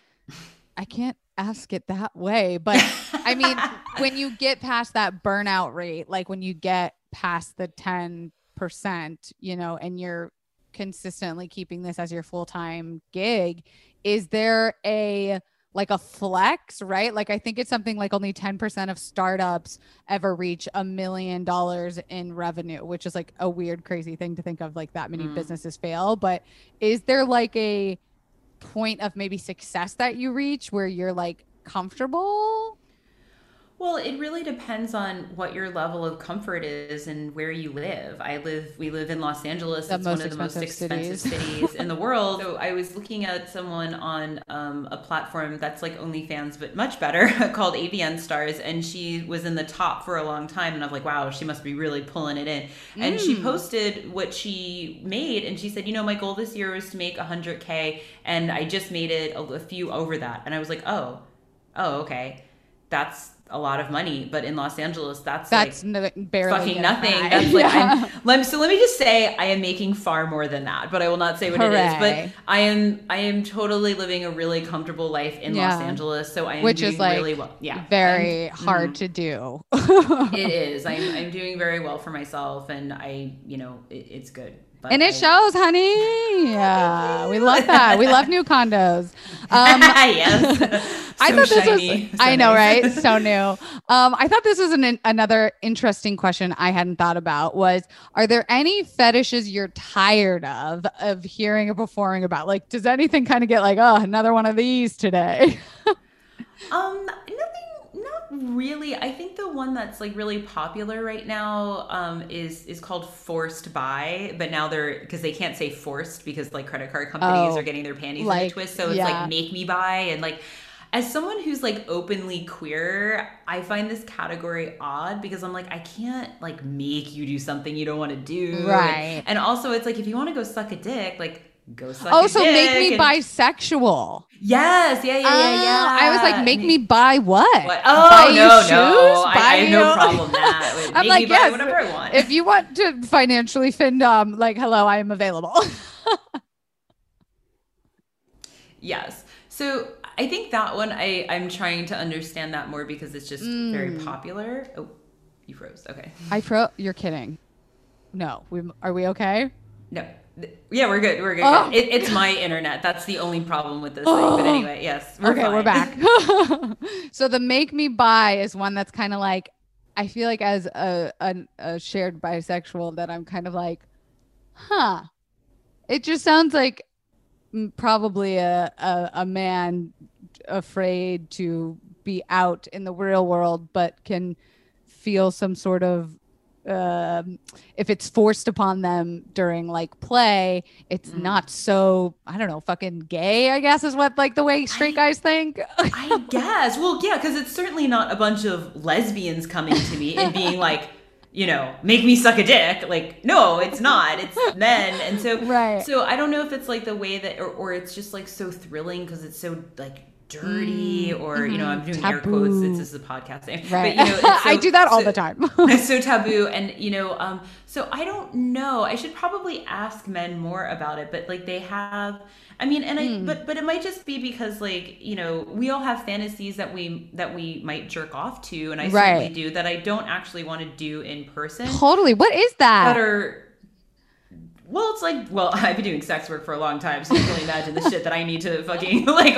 I can't ask it that way. But I mean, when you get past that burnout rate, like when you get past the ten percent, you know, and you're consistently keeping this as your full time gig, is there a like a flex, right? Like I think it's something like only 10% of startups ever reach a million dollars in revenue, which is like a weird, crazy thing to think of like that many Mm. businesses fail. But is there like a point of maybe success that you reach where you're like comfortable? Well, it really depends on what your level of comfort is and where you live. I live, we live in Los Angeles. The it's one of the most expensive expensive cities in the world. So I was looking at someone on um, a platform that's like OnlyFans, but much better, called AVN Stars, and she was in the top for a long time. And I was like, wow, she must be really pulling it in. And she Mm. posted what she made, and she said, you know, my goal this year was to make 100k, and I just made it a, a few over that. And I was like, oh, oh, okay that's a lot of money, but in Los Angeles, that's That's like barely fucking nothing. That's like Yeah. I'm, lem- so. Let me just say, I am making far more than that, but I will not say what it is. But I am, I am totally living a really comfortable life in Los Angeles. So I am Which doing is, like, really well. Yeah, very I'm- hard mhm. to do. It is. I'm, I'm doing very well for myself, and I, you know, it, it's good. But and it I- shows, honey. Yeah, we love that. We love new condos. Um, yes. I So thought this shiny, was. so I know, nice. right? So new. Um, I thought this was an, another interesting question I hadn't thought about. Was are there any fetishes you're tired of of hearing or performing about? Like, does anything kind of get like, oh, another one of these today? Um, nothing, not really. I think the one that's like really popular right now um, is is called forced buy, but now they're because they can't say forced because like credit card companies Oh, are getting their panties in a twist. So it's yeah. like make me buy and like. As someone who's like openly queer, I find this category odd because I'm like, I can't like make you do something you don't want to do. And- Right. And, also, it's like if you want to go suck a dick, like go suck. oh, so make me and- bisexual. Yes, yeah, yeah, yeah, Oh, yeah. I was like, make me buy what? What? Oh Buy you no, shoes? no, I, Buy I have no problem with that. I'm like, yes, whatever I want. If you want to financially fend, um, like, hello, I am available. yes. So I think that one I I'm trying to understand that more because it's just very Mm. popular. Oh, you froze. Okay. I pro. You're kidding. No, we are we okay? No. Yeah, we're good. We're good. Oh. It, it's my internet. That's the only problem with this thing. But oh. anyway, yes. We're okay, we're back. so the make me buy is one that's kind of like I feel like as a, a a shared bisexual that I'm kind of like, huh. It just sounds like probably a, a a man afraid to be out in the real world, but can feel some sort of um, if it's forced upon them during like play, it's Mm. not so I don't know, fucking gay. I guess is what like the way straight guys think. I guess. Well, yeah, because it's certainly not a bunch of lesbians coming to me and being like, you know, make me suck a dick. Like, no, it's not. It's men. And so, Right. So I don't know if it's like the way that, or, or it's just like so thrilling because it's so like dirty, or you know, I'm doing air quotes. Mm, It's this is a podcast thing, right. But you know, it's I do that all so- the time. it's so taboo and you know um so i don't know i should probably ask men more about it but like they have i mean and i Hmm. but but it might just be because like you know we all have fantasies that we that we might jerk off to and i Right. certainly do that i don't actually want to do in person totally. What is that? that are well, it's like, well, I've been doing sex work for a long time, so you can only imagine the shit that I need to fucking like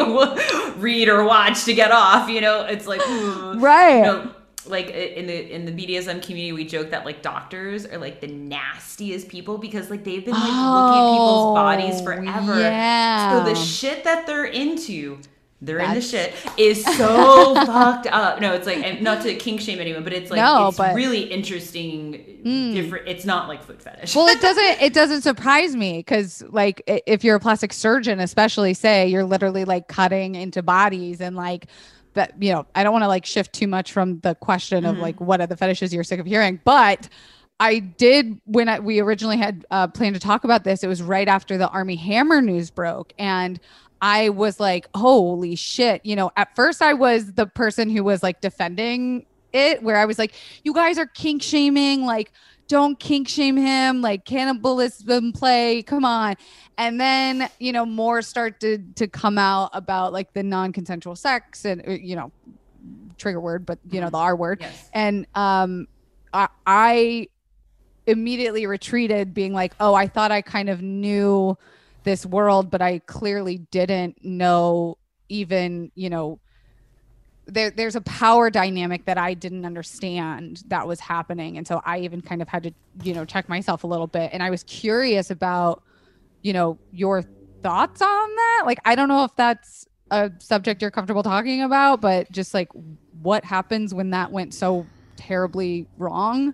read or watch to get off. You know, it's like, ooh. Right. You know, like in the in the BDSM community, we joke that like doctors are like the nastiest people because like they've been like looking at people's bodies Oh, forever. Yeah. So the shit that they're into, they're in the shit, is so fucked up. No, it's like not to kink shame anyone, but it's like No, it's but- really interesting. Mm. Different. It's not like foot fetish. well it doesn't it doesn't surprise me because like if you're a plastic surgeon especially say you're literally like cutting into bodies and like but you know i don't want to like shift too much from the question of Mhm. like what are the fetishes you're sick of hearing but i did when I, we originally had uh, planned to talk about this it was right after the Armie Hammer news broke and i was like holy shit you know at first i was the person who was like defending it where i was like you guys are kink shaming like don't kink shame him like cannibalism play come on and then you know more started to come out about like the non-consensual sex and uh, you know trigger word but you know the r word yes. and um I, I immediately retreated being like oh i thought i kind of knew this world but i clearly didn't know even you know there, there's a power dynamic that i didn't understand that was happening. And so i even kind of had to you know check myself a little bit. And i was curious about you know your thoughts on that. Like i don't know if that's a subject you're comfortable talking about but just like what happens when that went so terribly wrong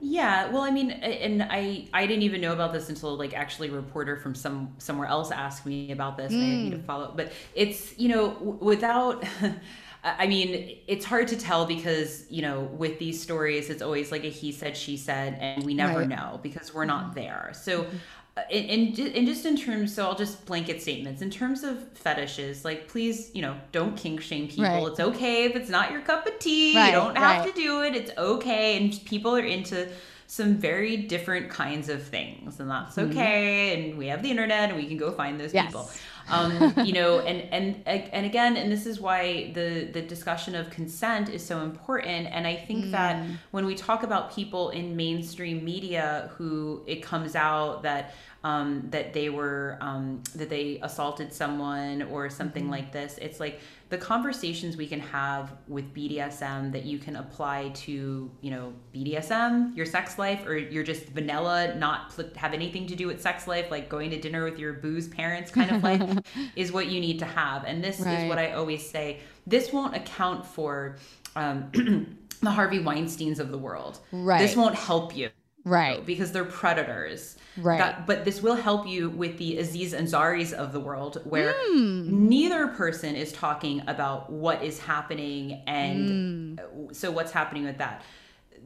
Yeah, well, I mean, and I I didn't even know about this until like actually a reporter from some somewhere else asked me about this, and I need to Mm. follow. But it's you know w- without. I mean, it's hard to tell because, you know, with these stories, it's always like a he said, she said, and we never Right. know because we're not Mm-hmm. there. So, in, in, in just in terms, so I'll just blanket statements. In terms of fetishes, like, please, you know, don't kink shame people. Right. It's okay if it's not your cup of tea. Right, you don't have right. to do it. It's okay. And people are into some very different kinds of things, and that's mm-hmm. okay. And we have the internet and we can go find those Yes. people um, you know, and and and again, and this is why the the discussion of consent is so important. And I think that when we talk about people in mainstream media who it comes out that um, that they were um, that they assaulted someone or something like this, it's like the conversations we can have with BDSM that you can apply to you know BDSM, your sex life, or you're just vanilla, not pl- have anything to do with sex life, like going to dinner with your booze parents kind of life, is what you need to have. And this Right. is what I always say. This won't account for um, the Harvey Weinstein's of the world. Right. This won't help you Right. because they're predators. Right. That- but this will help you with the Aziz Ansari's of the world, where Hmm. neither person is talking about what is happening and Hmm. so what's happening with that.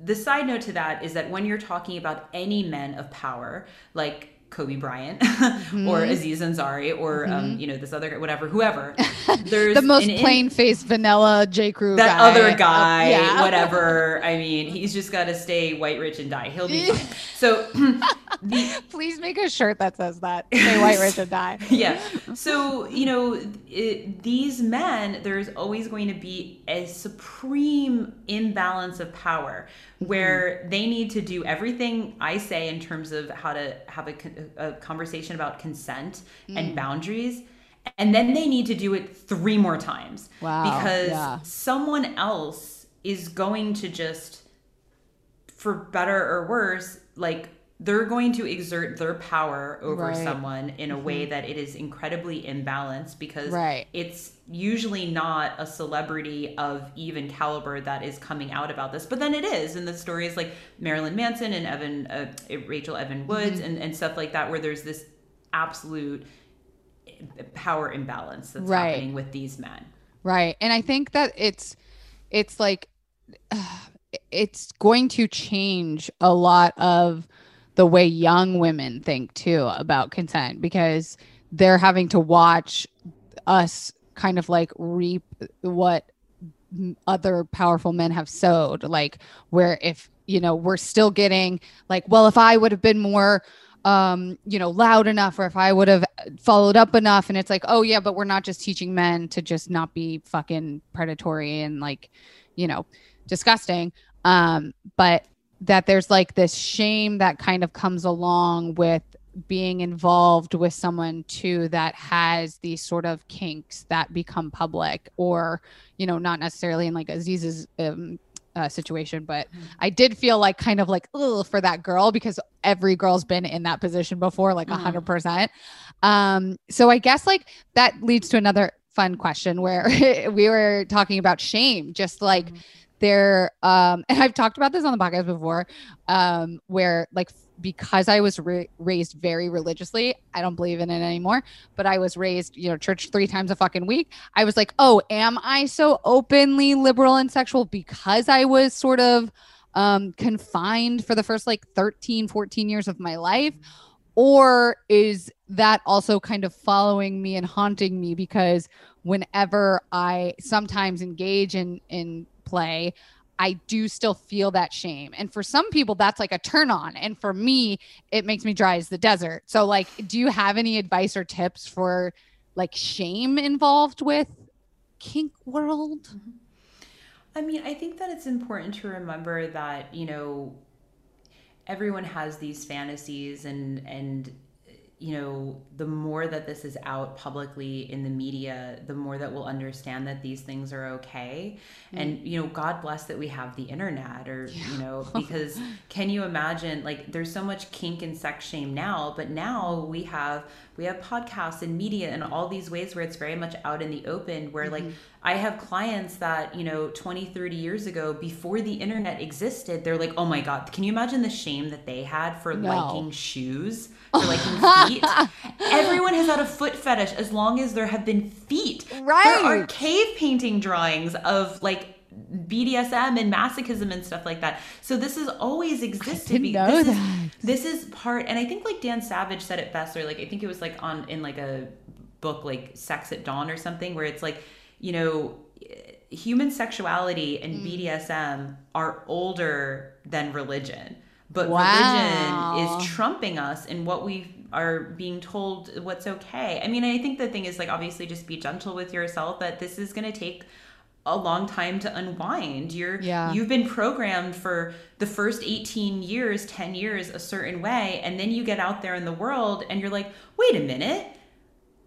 The side note to that is that when you're talking about any men of power, like Kobe Bryant Mm-hmm. or Aziz Ansari or um, you know this other guy, whatever, whoever, there's the most plain faced vanilla J. Crew that guy. other Uh, guy, yeah. whatever. I mean, he's just got to stay white, rich, and die. He'll be fine. So the Please make a shirt that says that. Say white rich and die. yeah. So, you know, it, these men, there's always going to be a supreme imbalance of power Hmm. where they need to do everything I say in terms of how to have a, a conversation about consent and hmm. boundaries. And then they need to do it three more times. Wow, Because yeah. someone else is going to just for better or worse, like they're going to exert their power over Right. Mm-hmm. someone in a way that it is incredibly imbalanced because Right. it's usually not a celebrity of even caliber that is coming out about this. But then it is. And the stories like Marilyn Manson and Evan, uh, Rachel Evan Woods Mm-hmm. and, and stuff like that, where there's this absolute power imbalance that's Right. happening with these men. Right. And I think that it's it's like it's going to change a lot of the way young women think too about consent because they're having to watch us kind of like reap what other powerful men have sowed. Like where if you know we're still getting like well if i would have been more um you know loud enough or if i would have followed up enough and it's like oh yeah but we're not just teaching men to just not be fucking predatory and like you know disgusting. Um but that there's like this shame that kind of comes along with being involved with someone too that has these sort of kinks that become public or you know not necessarily in like aziz's um, uh, situation but i did feel like kind of like ugh, for that girl because every girl's been in that position before like a Mhm. 100% um so i guess like that leads to another fun question where we were talking about shame just like there um and i've talked about this on the podcast before um where like because i was ra- raised very religiously i don't believe in it anymore but i was raised you know church three times a fucking week i was like oh am i so openly liberal and sexual because i was sort of um confined for the first like 13 14 years of my life? Or is that also kind of following me and haunting me because whenever i sometimes engage in in play i do still feel that shame. And for some people that's like a turn on. And for me it makes me dry as the desert. So like do you have any advice or tips for like shame involved with kink world? Mm-hmm. I mean, I think that it's important to remember that, you know, everyone has these fantasies and and you know, the more that this is out publicly in the media, the more that we'll understand that these things are okay. Mm. And you know, God bless that we have the internet or you know, because can you imagine like there's so much kink and sex shame now, but now we have we have podcasts and media and all these ways where it's very much out in the open where like mm-hmm. I have clients that, you know, 20, 30 years ago, before the internet existed, they're like, oh my God, can you imagine the shame that they had for No. liking shoes, for liking feet? Everyone has had a foot fetish as long as there have been feet. Right. There are cave painting drawings of like BDSM and masochism and stuff like that. So this has always existed. I didn't know this is- that. this is part and i think like dan savage said it best or like i think it was like on in like a book like sex at dawn or something where it's like you know human sexuality and Mm. bdsm are older than religion but Wow. religion is trumping us in what we are being told what's okay i mean i think the thing is like obviously just be gentle with yourself that this is going to take a long time to unwind. You're Yeah. you've been programmed for the first 18 years, 10 years a certain way and then you get out there in the world and you're like, "Wait a minute.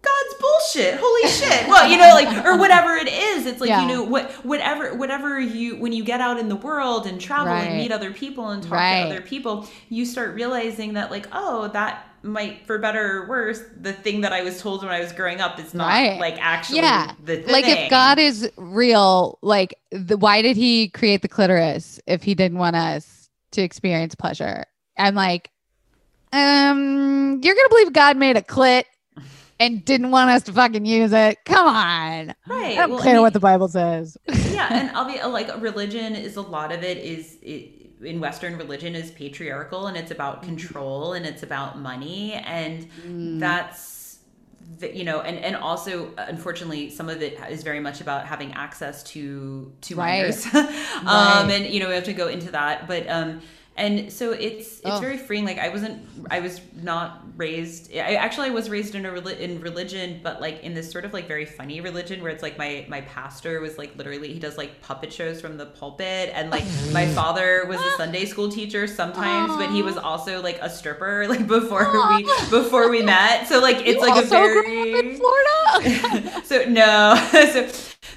God's bullshit. Holy shit." Well, you know like or whatever it is. It's like, Yeah. you know, what whatever whatever you when you get out in the world and travel Right. and meet other people and talk Right. to other people, you start realizing that like, "Oh, that might for better or worse, the thing that I was told when I was growing up is not Right. like actually Yeah. the thing. like if God is real, like the, why did he create the clitoris if he didn't want us to experience pleasure? I'm like, um, you're gonna believe God made a clit and didn't want us to fucking use it? Come on. right. I don't well, I care mean- what the Bible says. yeah and i'll be like religion is a lot of it is it, in western religion is patriarchal and it's about control and it's about money and Mm. that's the, you know and and also unfortunately some of it is very much about having access to to Right. um Right. and you know we have to go into that but um and so it's it's Oh. very freeing like i wasn't i was not raised i actually i was raised in a reli- in religion but like in this sort of like very funny religion where it's like my my pastor was like literally he does like puppet shows from the pulpit and like my father was a sunday school teacher sometimes but he was also like a stripper like before we before we met so like it's You like a very in Florida. so no so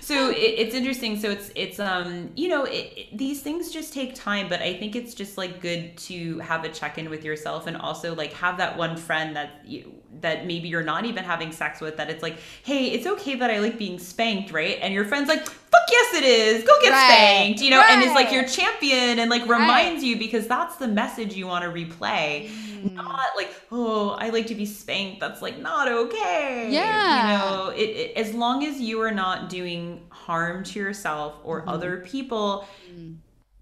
so it, it's interesting. So it's it's um you know it, it- these things just take time but i think it's just like good to have a check-in with yourself and also like have that one friend that you that maybe you're not even having sex with that it's like hey it's okay that i like being spanked right and your friend's like fuck yes it is go get Right. spanked you know and it's like your champion and like reminds you because that's the message you want to replay Mm. not like oh i like to be spanked that's like not okay Yeah. you know it, it as long as you are not doing harm to yourself or Mm-hmm. other people Mm.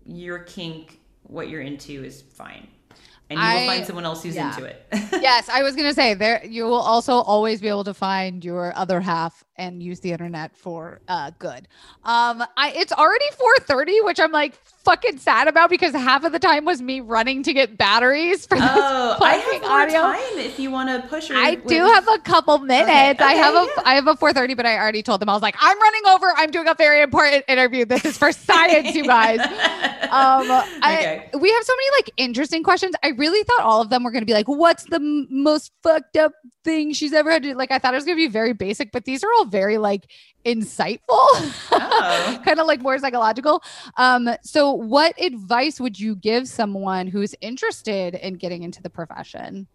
your kink what you're into is fine and you will find someone else who's yeah. into it yes, I was gonna say there you will also always be able to find your other half and use the internet for uh good. Um I it's already 4:30, which I'm like fucking sad about because half of the time was me running to get batteries for this oh i have more audio. time if you want to push or I with- do have a couple minutes. I okay, have a yeah. I have a 4:30, but I already told them I was like, I'm running over. I'm doing a very important interview. This is for science, you guys. Um, Okay. I, we have so many like interesting questions. I really thought all of them were going to be like, what's the m- most fucked up thing she's ever had to do? Like, I thought it was going to be very basic, but these are all very like insightful, Oh. kind of like more psychological. Um, so what advice would you give someone who's interested in getting into the profession?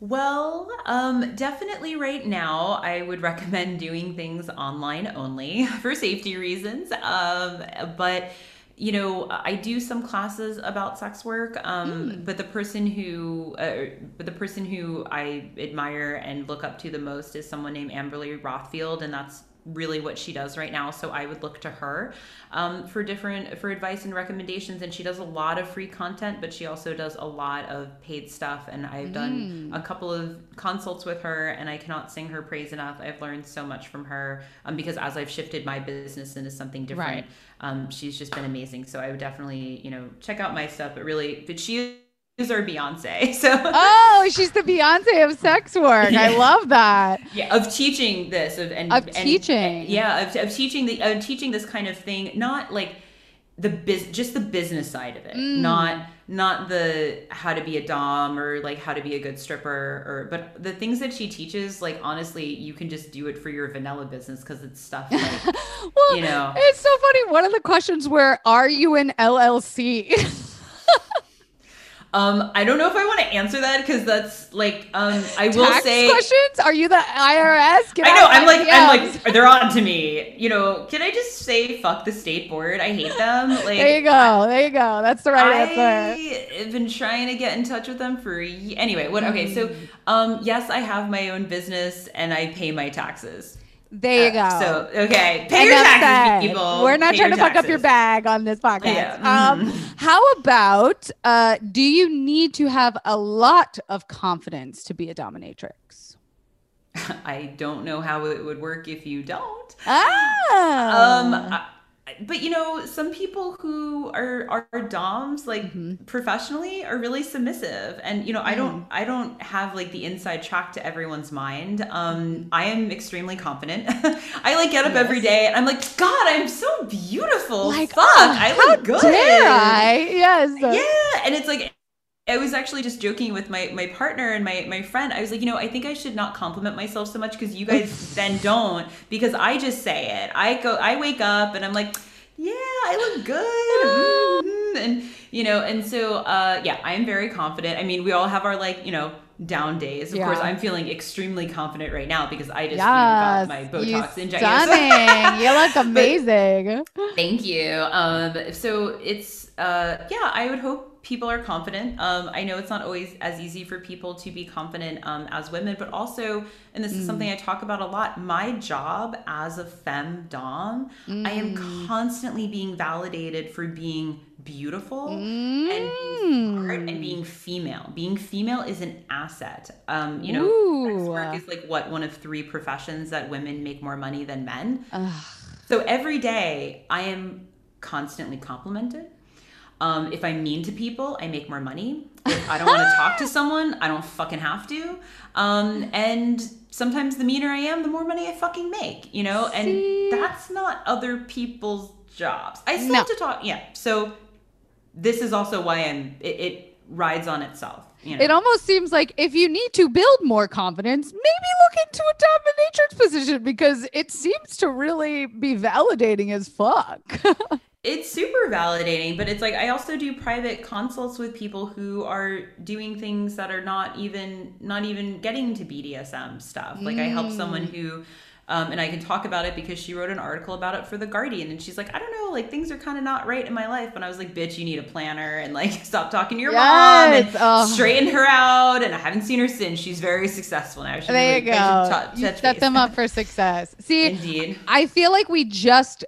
Well, um, definitely right now, I would recommend doing things online only for safety reasons. Um, but you know, I do some classes about sex work. Um, but the person who, uh, but the person who I admire and look up to the most is someone named Amberly Rothfield, and that's really what she does right now. So I would look to her um, for different for advice and recommendations. And she does a lot of free content, but she also does a lot of paid stuff. And I've done a couple of consults with her, and I cannot sing her praise enough. I've learned so much from her um, because as I've shifted my business into something different, Right. um, she's just been amazing. So I would definitely you know check out my stuff. But really, but she is our Beyonce. So. Oh, she's the Beyonce of sex work. I love that. yeah of teaching this of and Of and- teaching. yeah of, of teaching the of teaching this kind of thing not like the biz just the business side of it Mm. not not the how to be a dom or like how to be a good stripper or but the things that she teaches like honestly you can just do it for your vanilla business because it's stuff like Well, you know it's so funny. One of the questions where "Are you an LLC?" Um, I don't know if I want to answer that because that's like, um, I will Tax say, questions? Are you the IRS? Get I know. I'm like, I'm like, they're on to me. You know, can I just say fuck the state board? I hate them. Like, there you go. There you go. That's the right answer. I have been trying to get in touch with them for anyway. What? Okay, so Mm. um, yes, I have my own business and I pay my taxes. There you go. Uh, So okay, pay your taxes, people. We're not Pay trying to your fuck up your bag on this podcast. Yeah, mm-hmm. Um, how about uh, do you need to have a lot of confidence to be a dominatrix? I don't know how it would work if you don't. Ah. Um, I- but you know, some people who are are doms, like Mm-hmm. professionally, are really submissive, and you know, I Mm. don't, I don't have like the inside track to everyone's mind. Um, I am extremely confident. I like get up every Mm-hmm. Yes. day, and I'm like, God, I'm so beautiful. like, fuck, oh, I look good. Dare I? Yes. Yeah, and it's like I was actually just joking with my my partner and my my friend. I was like, you know, I think I should not compliment myself so much because you guys then don't because I just say it. I go, I wake up and I'm like, yeah, I look good, Mhm. and you know, and so uh, yeah, I am very confident. I mean, we all have our like, you know. Down days. Of Yeah. course, I'm feeling extremely confident right now because I just you know, got Yes. my Botox injection. stunning. you look amazing. Thank you. Um, so it's uh, yeah, I would hope people are confident. Um, I know it's not always as easy for people to be confident um, as women, but also, and this is something I talk about a lot. My job as a femme dom, I am constantly being validated for being beautiful and being smart and being female. Being female is an asset. Um, you know, sex Ooh. work is like what one of three professions that women make more money than men. Ugh. So every day I am constantly complimented. Um, if I'm mean to people, I make more money. If I don't want to talk to someone, I don't fucking have to. Um, and sometimes the meaner I am, the more money I fucking make, you know? And that's not other people's jobs. I still No. have to talk. Yeah. So this is also why I'm, it, it rides on itself. You know? It almost seems like if you need to build more confidence, maybe look into a dominatrix position because it seems to really be validating as fuck. it's super validating but it's like i also do private consults with people who are doing things that are not even not even getting to bdsm stuff like i help someone who um, and i can talk about it because she wrote an article about it for the guardian and she's like i don't know like things are kind of not right in my life and i was like bitch you need a planner and like stop talking to your mom and Yes, oh. straighten her out and i haven't seen her since she's very successful now She there you really- I should go. tou- you set base. them up for success. See, indeed I feel like we just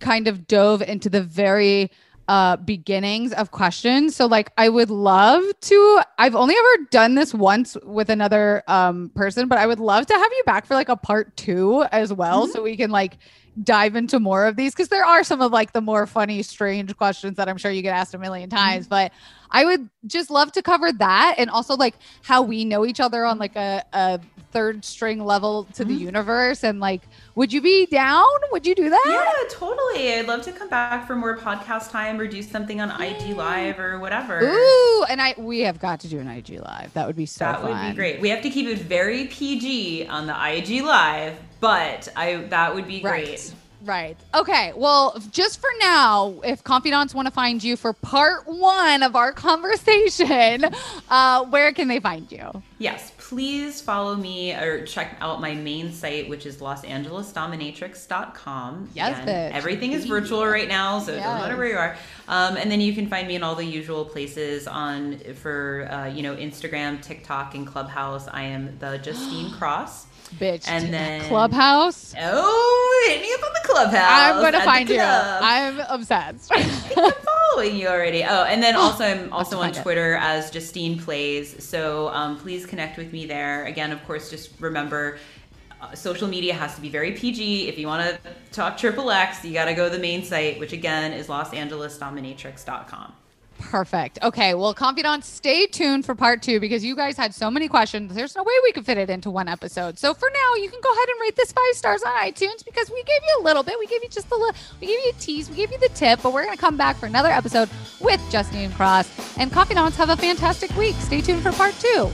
kind of dove into the very uh beginnings of questions. So like i would love to i've only ever done this once with another um person but i would love to have you back for like a part two as well so we can like dive into more of these because there are some of like the more funny strange questions that i'm sure you get asked a million mm-hmm. times but i would just love to cover that and also like how we know each other on like a, a third string level to the mm-hmm. universe and like would you be down would you do that Yeah, totally. I'd love to come back for more podcast time or do something on IG Live or whatever. Ooh, and I we have got to do an IG live. That would be so that fun. would be great. We have to keep it very PG on the IG Live, but I that would be Right. great. Right. Okay. Well, just for now, if confidants want to find you for part one of our conversation, uh, where can they find you? Yes, please follow me or check out my main site, which is losangelesdominatrix.com. Yes, bitch. Everything is virtual right now, so it doesn't matter where you are. Um, and then you can find me in all the usual places on for uh, you know Instagram, TikTok, and Clubhouse. I am the Justine Cross. Bitch. And then- Clubhouse. Oh, hit me up on the Clubhouse. I'm gonna find you. I'm obsessed. I'm following you already. Oh, and then also I'm also on find it. Twitter as Justine Plays. So um, please connect with me there. Again, of course, just remember. Uh, social media has to be very PG. If you want to talk triple X, you got to go to the main site, which again is losangelesdominatrix.com. Perfect. Okay. Well, confidants, stay tuned for part two because you guys had so many questions. There's no way we could fit it into one episode. So for now, you can go ahead and rate this five stars on iTunes because we gave you a little bit. We gave you just a little, we gave you a tease, we gave you the tip, but we're going to come back for another episode with Justine Cross. And confidants, have a fantastic week. Stay tuned for part two.